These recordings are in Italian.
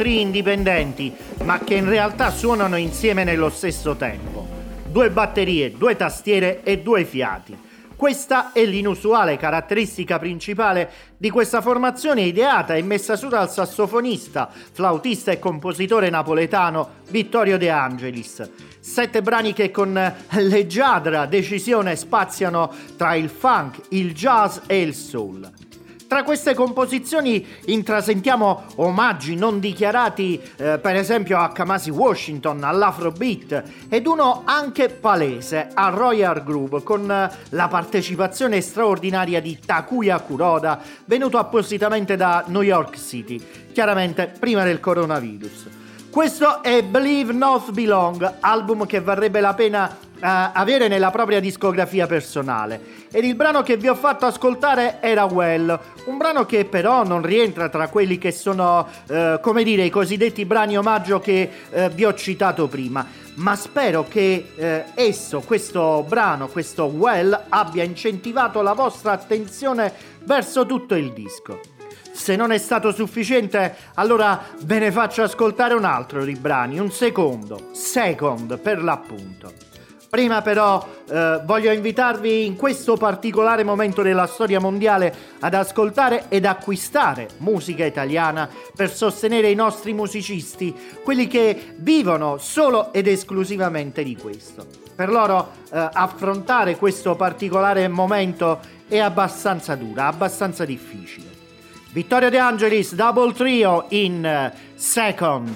Due tri indipendenti, ma che in realtà suonano insieme nello stesso tempo. Due batterie, due tastiere e due fiati. Questa è l'inusuale caratteristica principale di questa formazione ideata e messa su dal sassofonista, flautista e compositore napoletano Vittorio De Angelis. Sette brani che con leggiadra decisione spaziano tra il funk, il jazz e il soul. Tra queste composizioni intrasentiamo omaggi non dichiarati, eh, per esempio a Kamasi Washington, all'Afrobeat, ed uno anche palese a Royal Groove, con la partecipazione straordinaria di Takuya Kuroda, venuto appositamente da New York City, chiaramente prima del coronavirus. Questo è Believe Not Belong, album che varrebbe la pena avere nella propria discografia personale. Ed il brano che vi ho fatto ascoltare era Well, un brano che però non rientra tra quelli che sono, uh, come dire, i cosiddetti brani omaggio che uh, vi ho citato prima. Ma spero che esso, questo brano, questo Well, abbia incentivato la vostra attenzione verso tutto il disco. Se non è stato sufficiente, allora ve ne faccio ascoltare un altro di brani, un secondo, second per l'appunto. Prima però eh, voglio invitarvi in questo particolare momento della storia mondiale ad ascoltare ed acquistare musica italiana per sostenere i nostri musicisti, quelli che vivono solo ed esclusivamente di questo. Per loro eh, affrontare questo particolare momento è abbastanza dura, abbastanza difficile. Vittorio De Angelis, double trio in eh, second.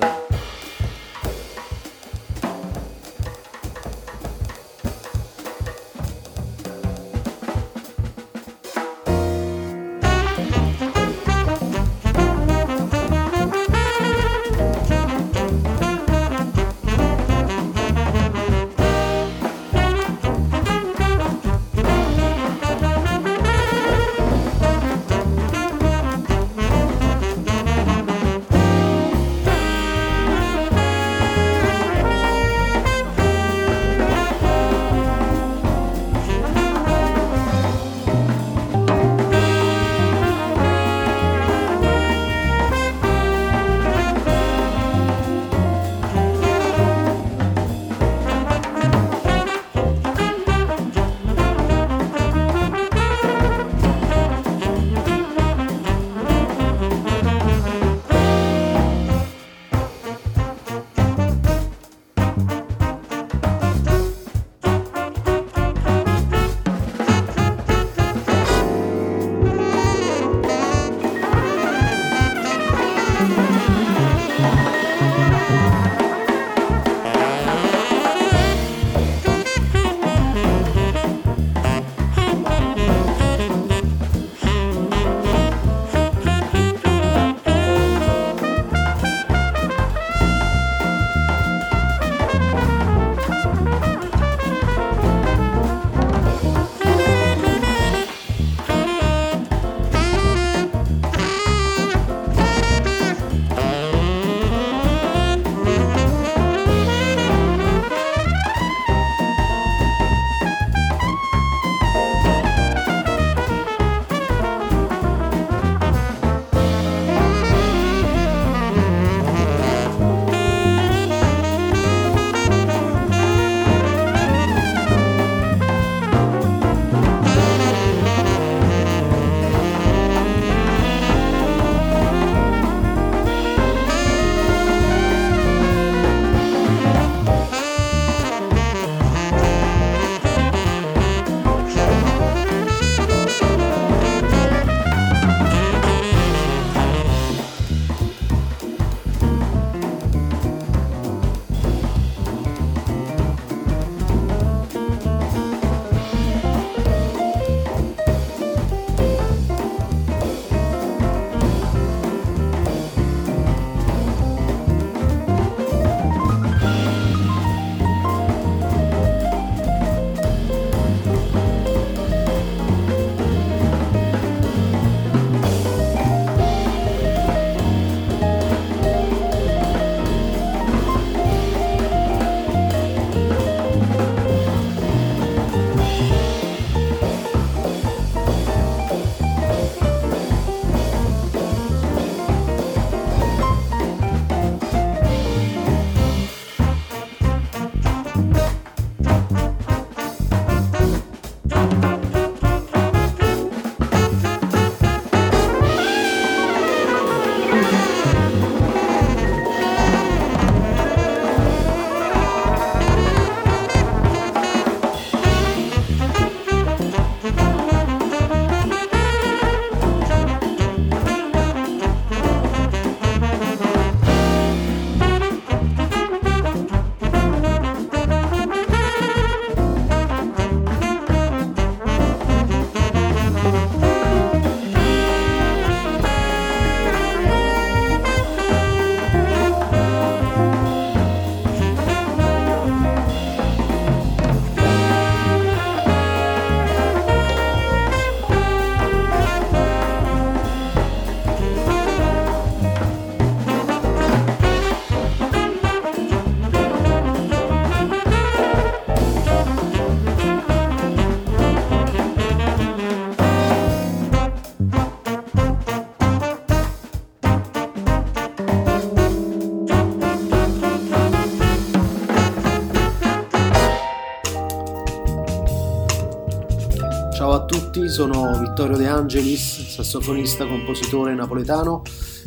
Sono Vittorio De Angelis, sassofonista, compositore napoletano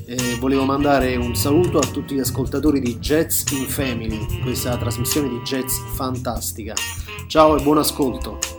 e volevo mandare un saluto a tutti gli ascoltatori di Jazz in Family, questa trasmissione di jazz fantastica. Ciao e buon ascolto!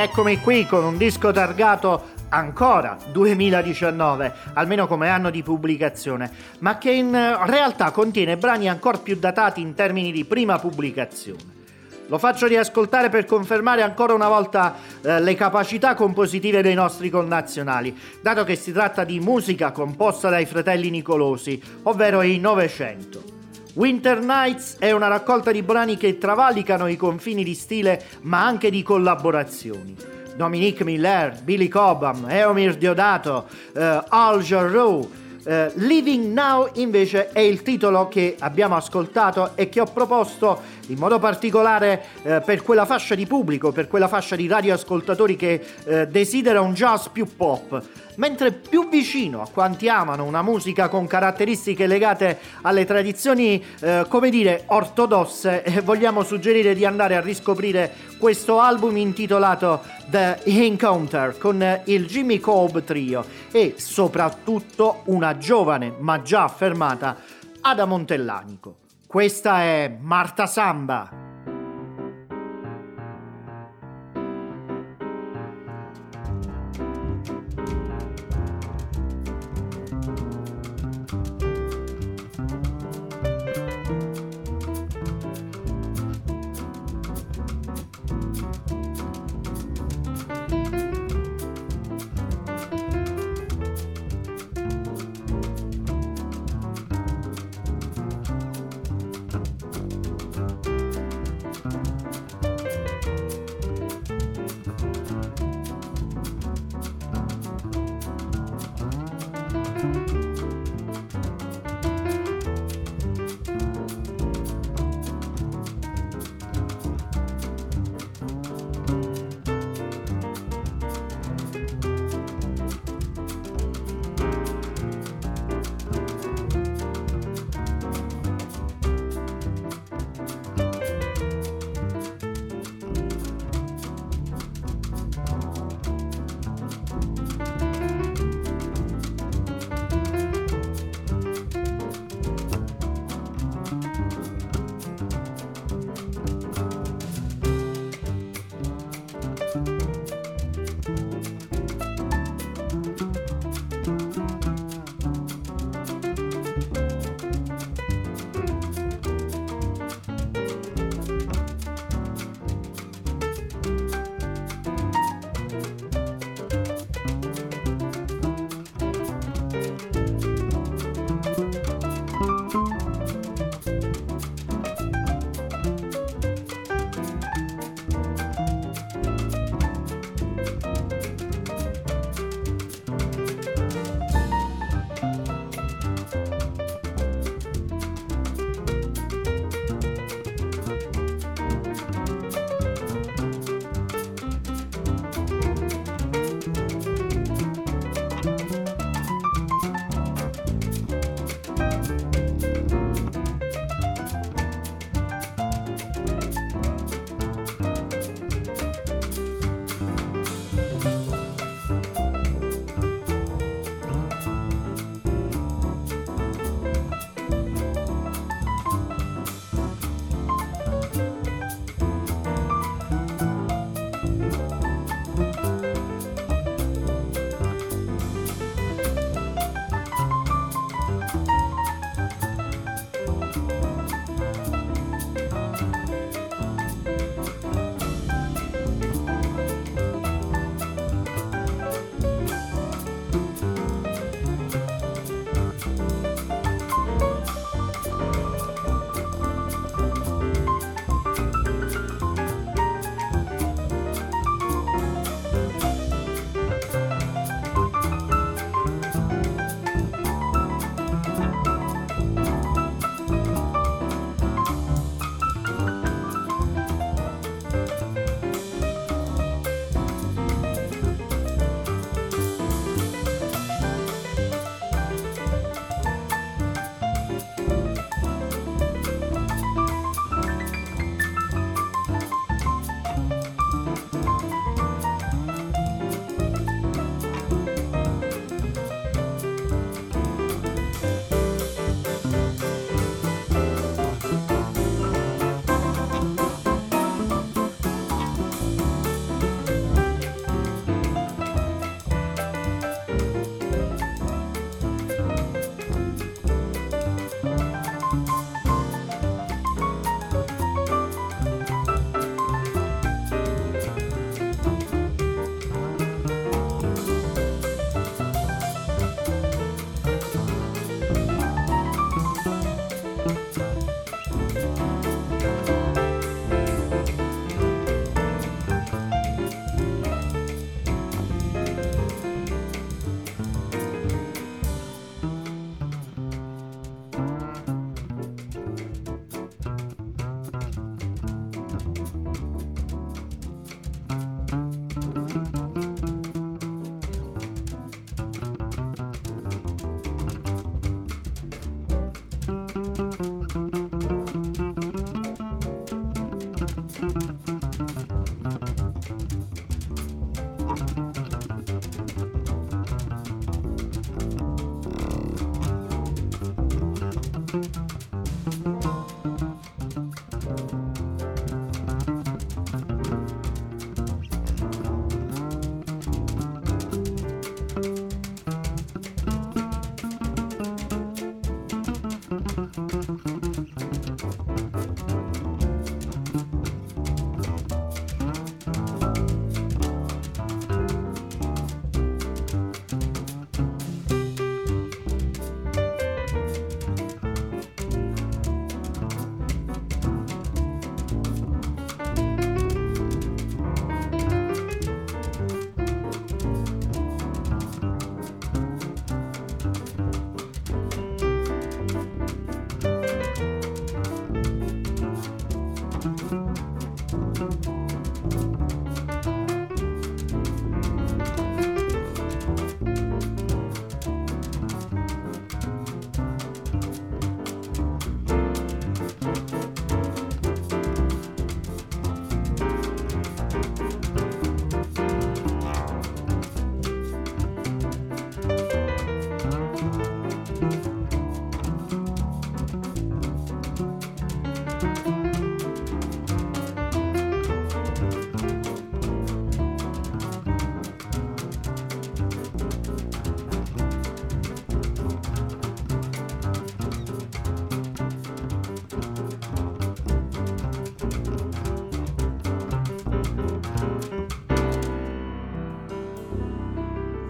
Rieccomi qui con un disco targato ancora 2019, almeno come anno di pubblicazione, ma che in realtà contiene brani ancora più datati in termini di prima pubblicazione. Lo faccio riascoltare per confermare ancora una volta eh, le capacità compositive dei nostri connazionali, dato che si tratta di musica composta dai fratelli Nicolosi, ovvero i Novecento. Winter Nights è una raccolta di brani che travalicano i confini di stile ma anche di collaborazioni. Dominique Miller, Billy Cobham, Eomir Diodato, uh, Al Jarreau, Uh, Living Now invece è il titolo che abbiamo ascoltato e che ho proposto in modo particolare uh, per quella fascia di pubblico, per quella fascia di radioascoltatori che uh, desidera un jazz più pop mentre più vicino a quanti amano una musica con caratteristiche legate alle tradizioni, eh, come dire, ortodosse, eh, vogliamo suggerire di andare a riscoprire questo album intitolato The Encounter con il Jimmy Cobb Trio e soprattutto una giovane ma già affermata Ada Montellanico. Questa è Marta Samba.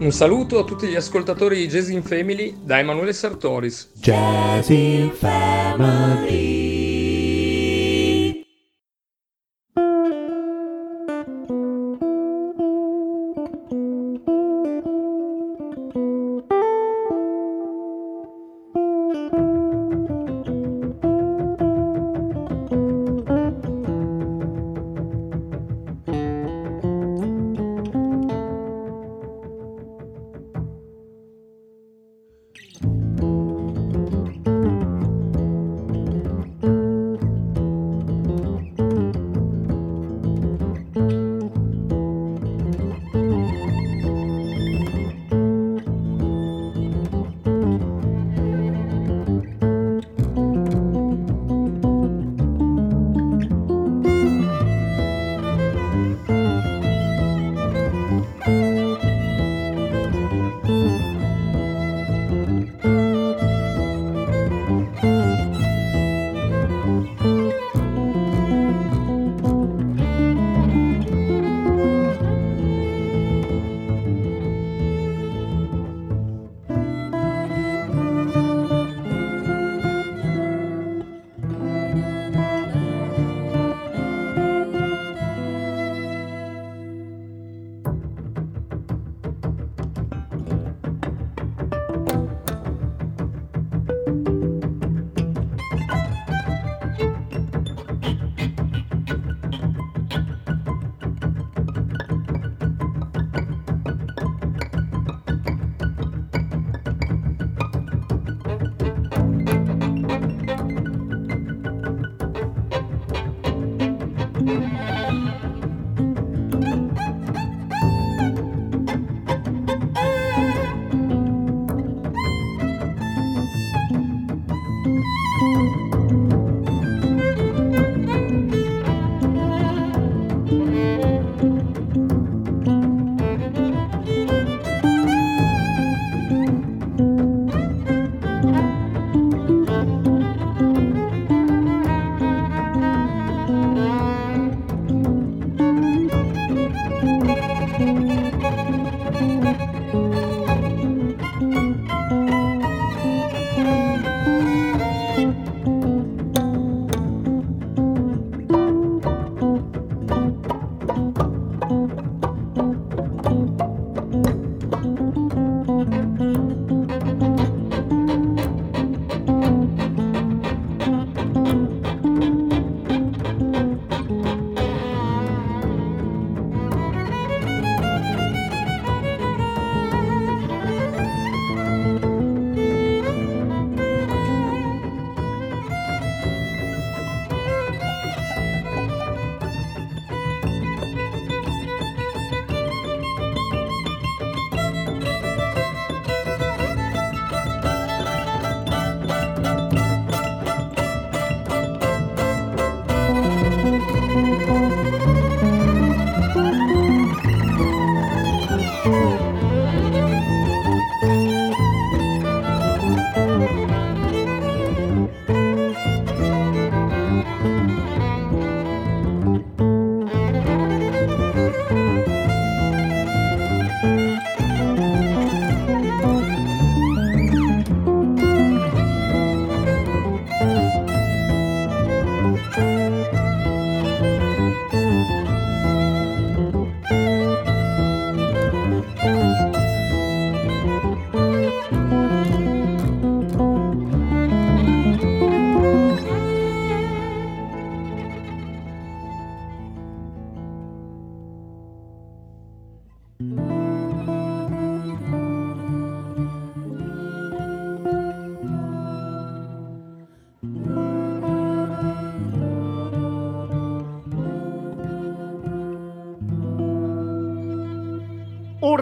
Un saluto a tutti gli ascoltatori di Jazz in Family da Emanuele Sartoris. Jazz in Family.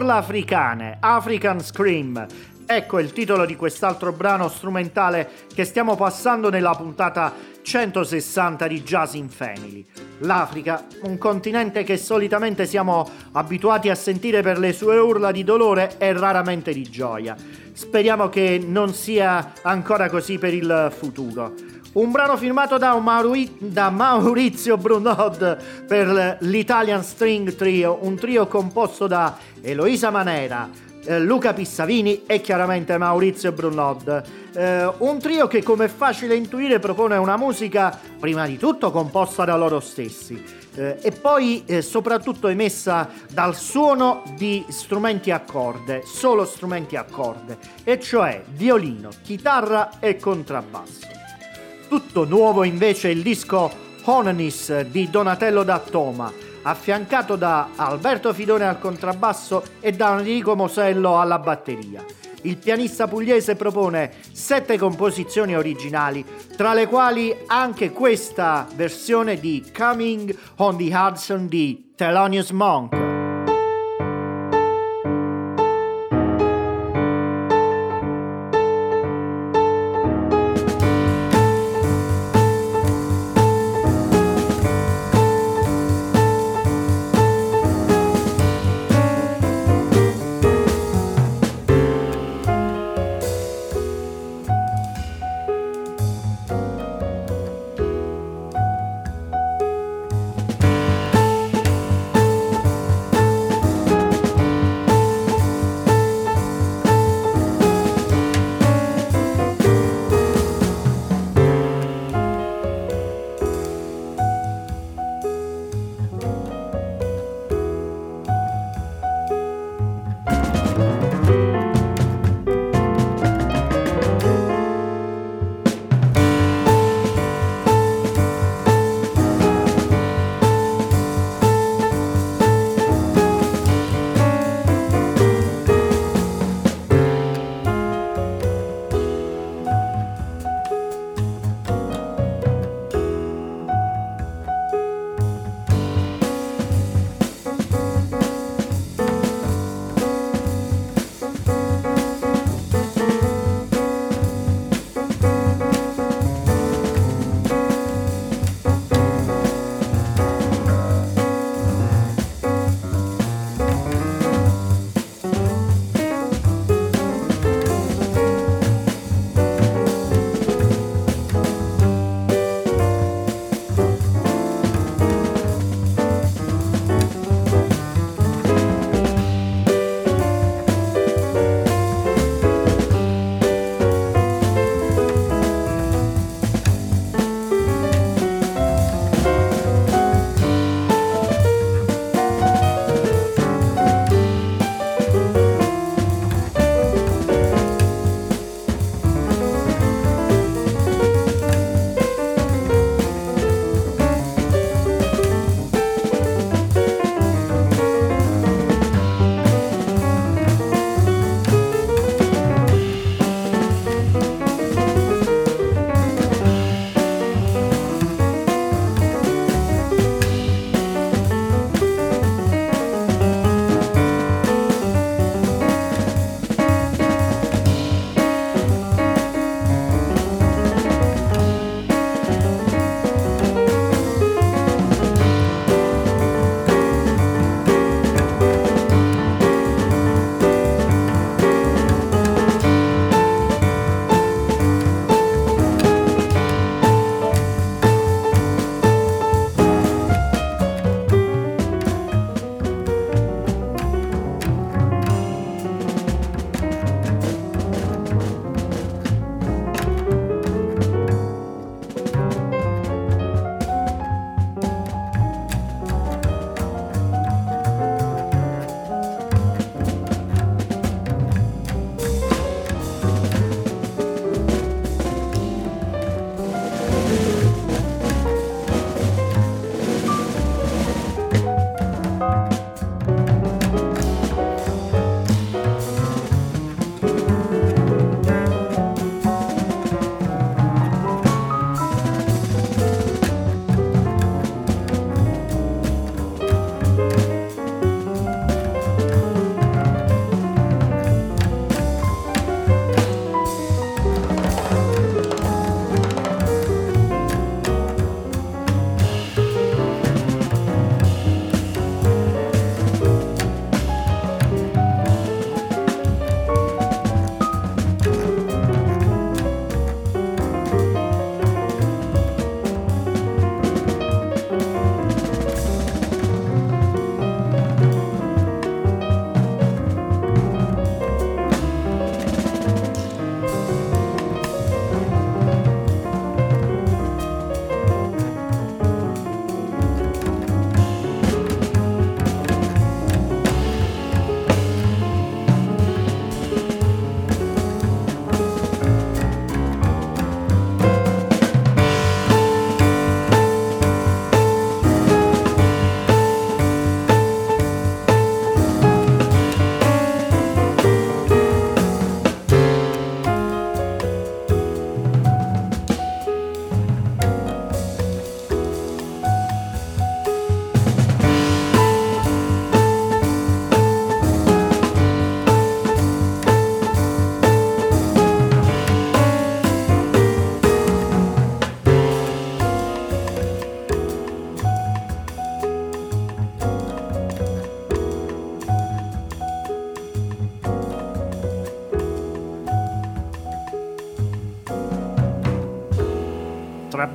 Urla africane, African Scream. Ecco il titolo di quest'altro brano strumentale che stiamo passando nella puntata 160 di Jazz in Family. L'Africa, un continente che solitamente siamo abituati a sentire per le sue urla di dolore e raramente di gioia. Speriamo che non sia ancora così per il futuro. Un brano firmato da, Mauri- da Maurizio Brunod per l'Italian String Trio, un trio composto da Eloisa Manera, eh, Luca Pissavini e chiaramente Maurizio Brunod. Eh, un trio che come è facile intuire propone una musica prima di tutto composta da loro stessi eh, e poi eh, soprattutto emessa dal suono di strumenti a corde, solo strumenti a corde, e cioè violino, chitarra e contrabbasso. Tutto nuovo invece il disco Honanis di Donatello da Toma, affiancato da Alberto Fidone al contrabbasso e da Enrico Mosello alla batteria. Il pianista pugliese propone sette composizioni originali, tra le quali anche questa versione di Coming on the Hudson di Thelonious Monk.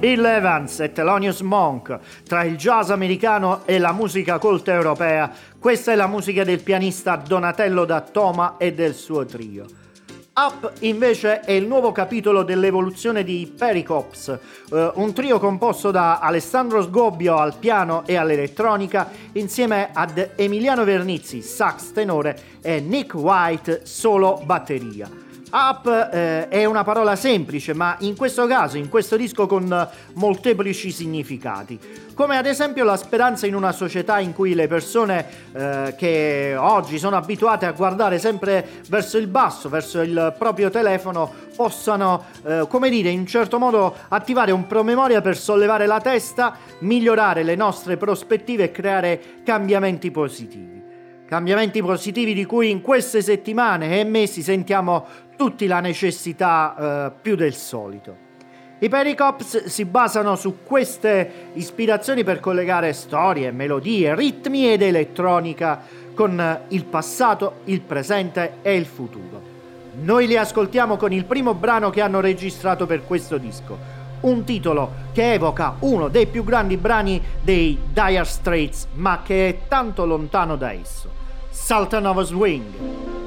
Bill Evans e Thelonious Monk, tra il jazz americano e la musica colta europea, questa è la musica del pianista Donatello da Toma e del suo trio. Up invece è il nuovo capitolo dell'evoluzione di Pericops, eh, un trio composto da Alessandro Sgobbio al piano e all'elettronica insieme ad Emiliano Vernizzi, sax tenore e Nick White, solo batteria. Up eh, è una parola semplice, ma in questo caso, in questo disco, con molteplici significati. Come ad esempio la speranza in una società in cui le persone eh, che oggi sono abituate a guardare sempre verso il basso, verso il proprio telefono, possano, eh, come dire, in un certo modo attivare un promemoria per sollevare la testa, migliorare le nostre prospettive e creare cambiamenti positivi. Cambiamenti positivi di cui in queste settimane e mesi sentiamo tutti la necessità eh, più del solito. I Pericops si basano su queste ispirazioni per collegare storie, melodie, ritmi ed elettronica con il passato, il presente e il futuro. Noi li ascoltiamo con il primo brano che hanno registrato per questo disco, un titolo che evoca uno dei più grandi brani dei Dire Straits, ma che è tanto lontano da esso. Sultan of Swing.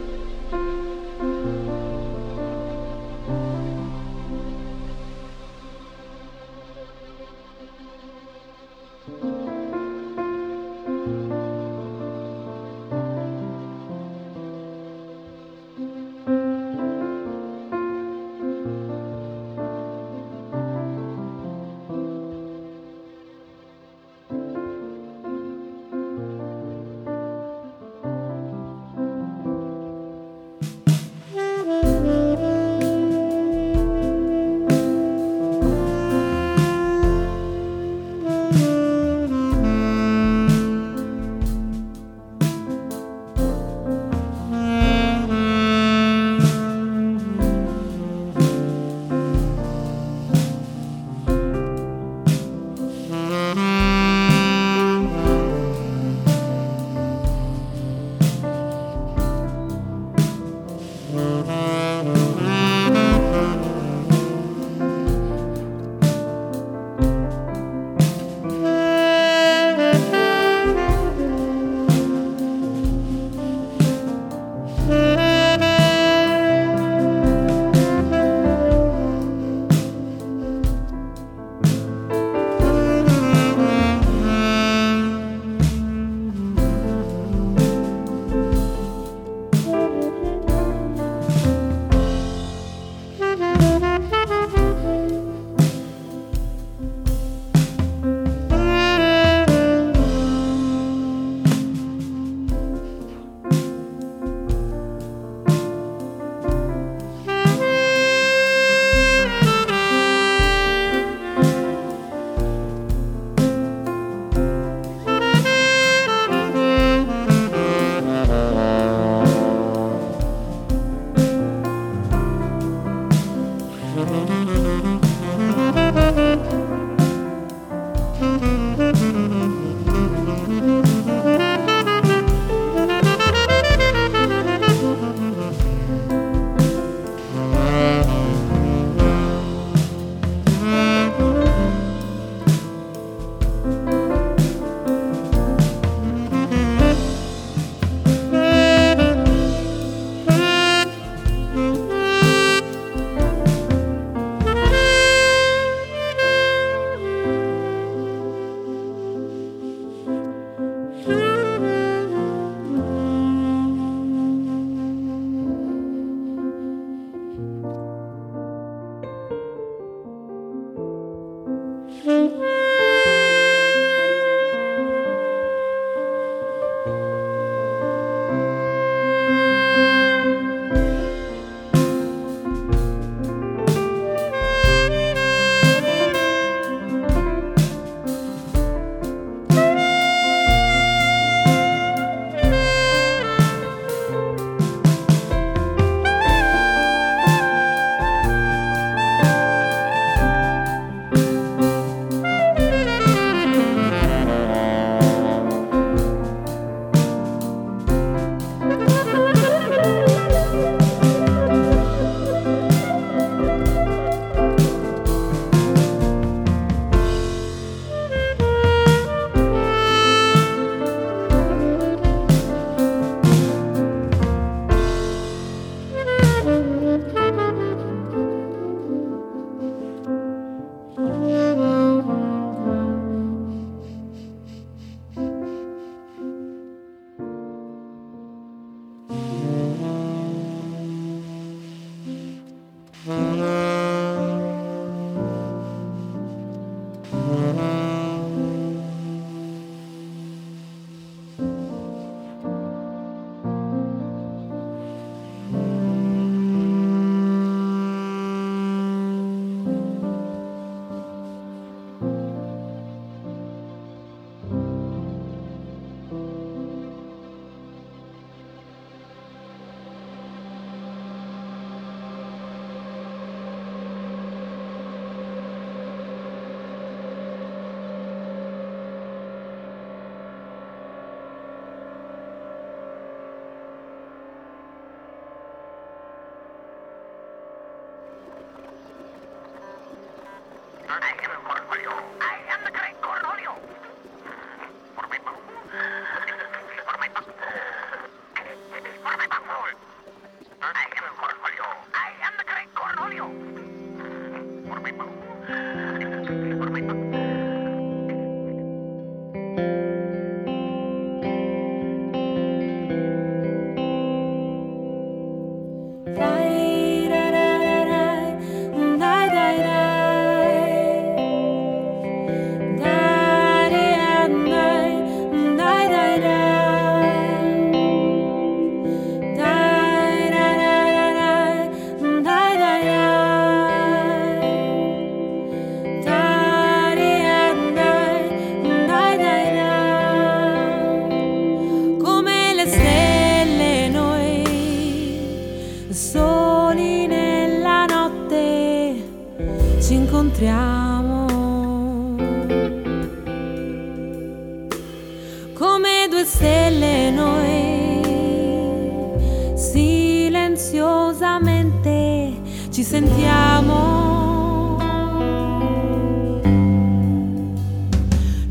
Sentiamo.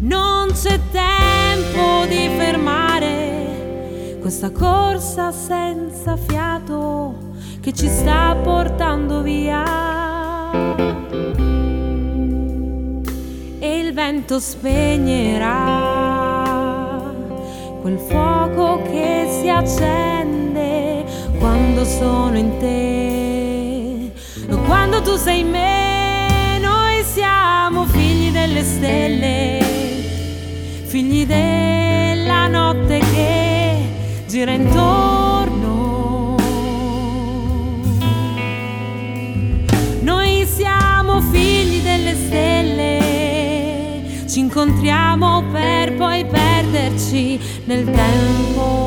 Non c'è tempo di fermare questa corsa senza fiato che ci sta portando via. E il vento spegnerà quel fuoco che si accende quando sono in te, tu sei me, noi siamo figli delle stelle, figli della notte che gira intorno. Noi siamo figli delle stelle ci incontriamo per poi perderci nel tempo.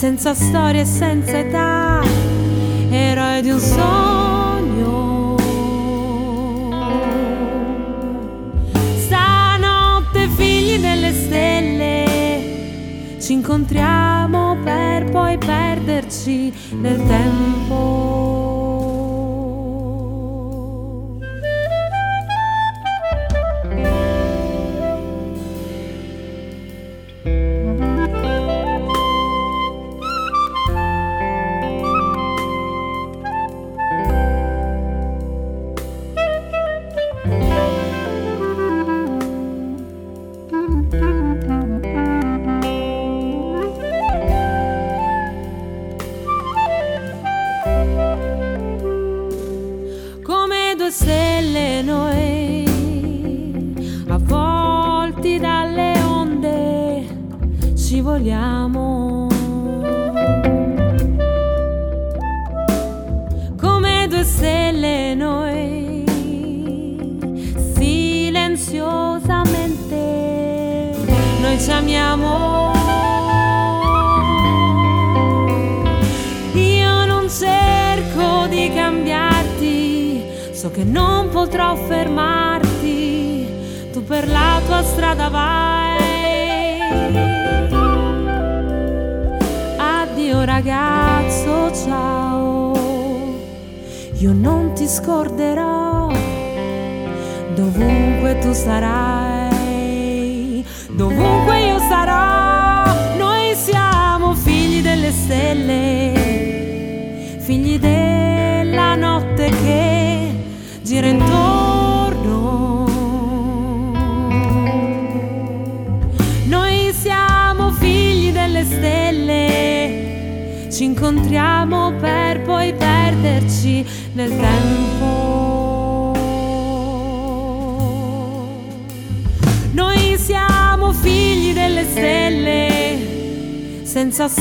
Senza storia e senza età, eroi di un sogno. Stanotte figli delle stelle ci incontriamo per poi perderci nel tempo.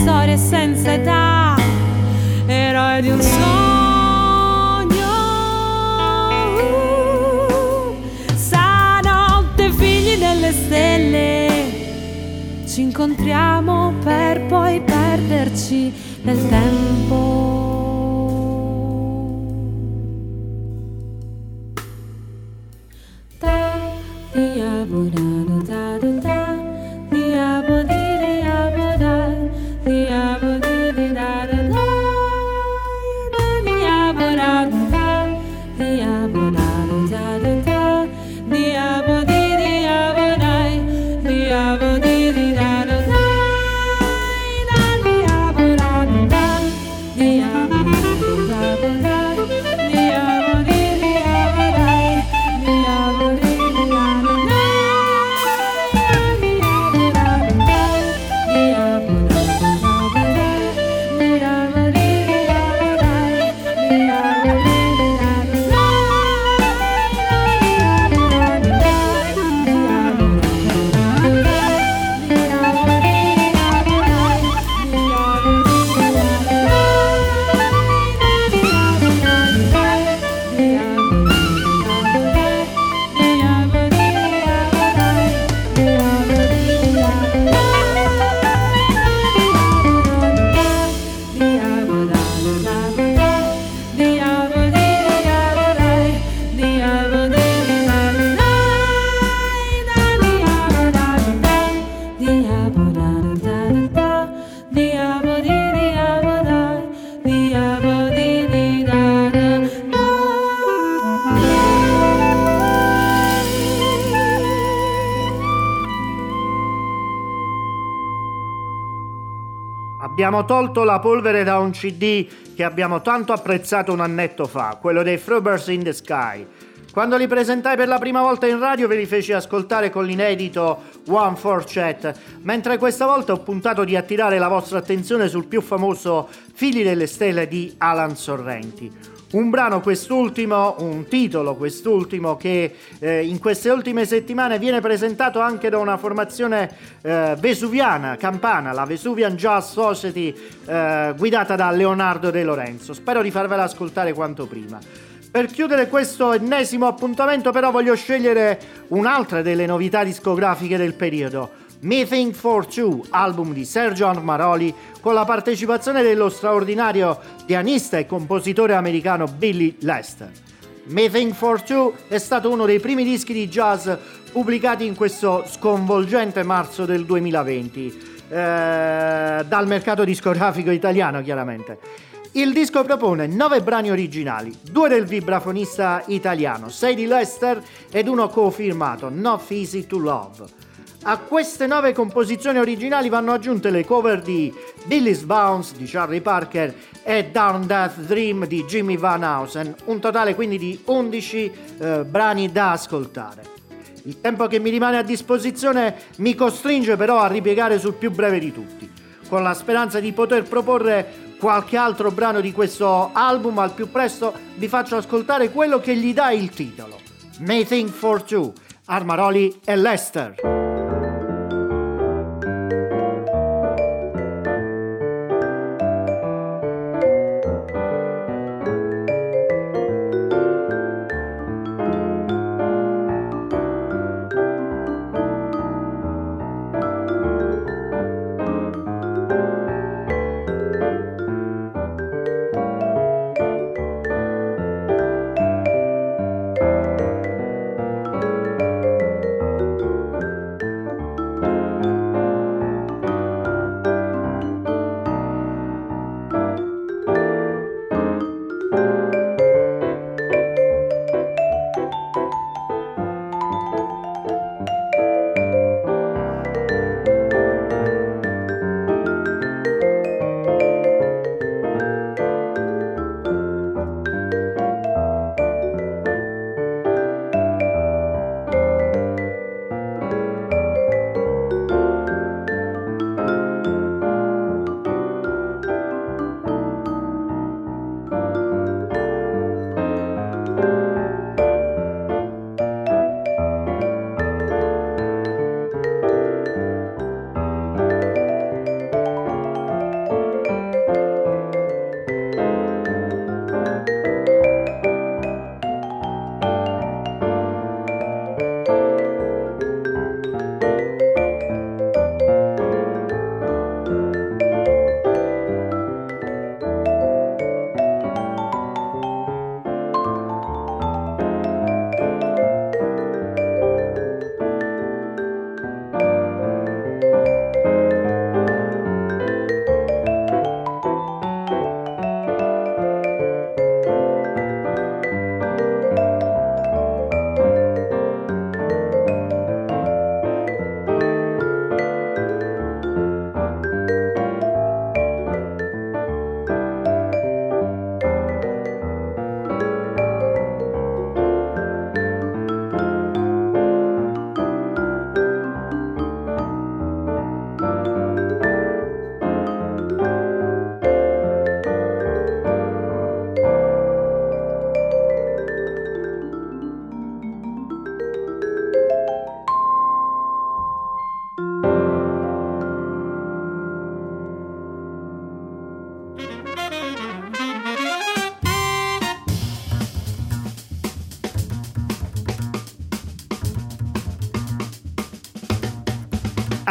Senza storia e senza età eroi di un sogno. Stanotte figli delle stelle, ci incontriamo per poi perderci nel tempo. Da, dia, bu, da, da, da, da, Abbiamo tolto la polvere da un CD che abbiamo tanto apprezzato un annetto fa, quello dei Frubbers in the Sky. Quando li presentai per la prima volta in radio ve li feci ascoltare con l'inedito One for Chat, mentre questa volta ho puntato di attirare la vostra attenzione sul più famoso Figli delle Stelle di Alan Sorrenti. Un brano quest'ultimo, un titolo quest'ultimo che eh, in queste ultime settimane viene presentato anche da una formazione eh, vesuviana, campana, la Vesuvian Jazz Society eh, guidata da Leonardo De Lorenzo. Spero di farvela ascoltare quanto prima. Per chiudere questo ennesimo appuntamento però voglio scegliere un'altra delle novità discografiche del periodo. Me Think For Two, album di Sergio Armaroli, con la partecipazione dello straordinario pianista e compositore americano Billy Lester. Me Think For Two è stato uno dei primi dischi di jazz pubblicati in questo sconvolgente marzo del 2020, eh, dal mercato discografico italiano chiaramente. Il disco propone nove brani originali, due del vibrafonista italiano, sei di Lester ed uno co-firmato, Not Easy to Love. A queste nove composizioni originali vanno aggiunte le cover di Billy's Bounce di Charlie Parker e Down Death Dream di Jimmy Van Housen, un totale quindi di 11 eh, brani da ascoltare. Il tempo che mi rimane a disposizione mi costringe però a ripiegare sul più breve di tutti, con la speranza di poter proporre qualche altro brano di questo album. Al più presto vi faccio ascoltare quello che gli dà il titolo May Think for Two Armaroli e Lester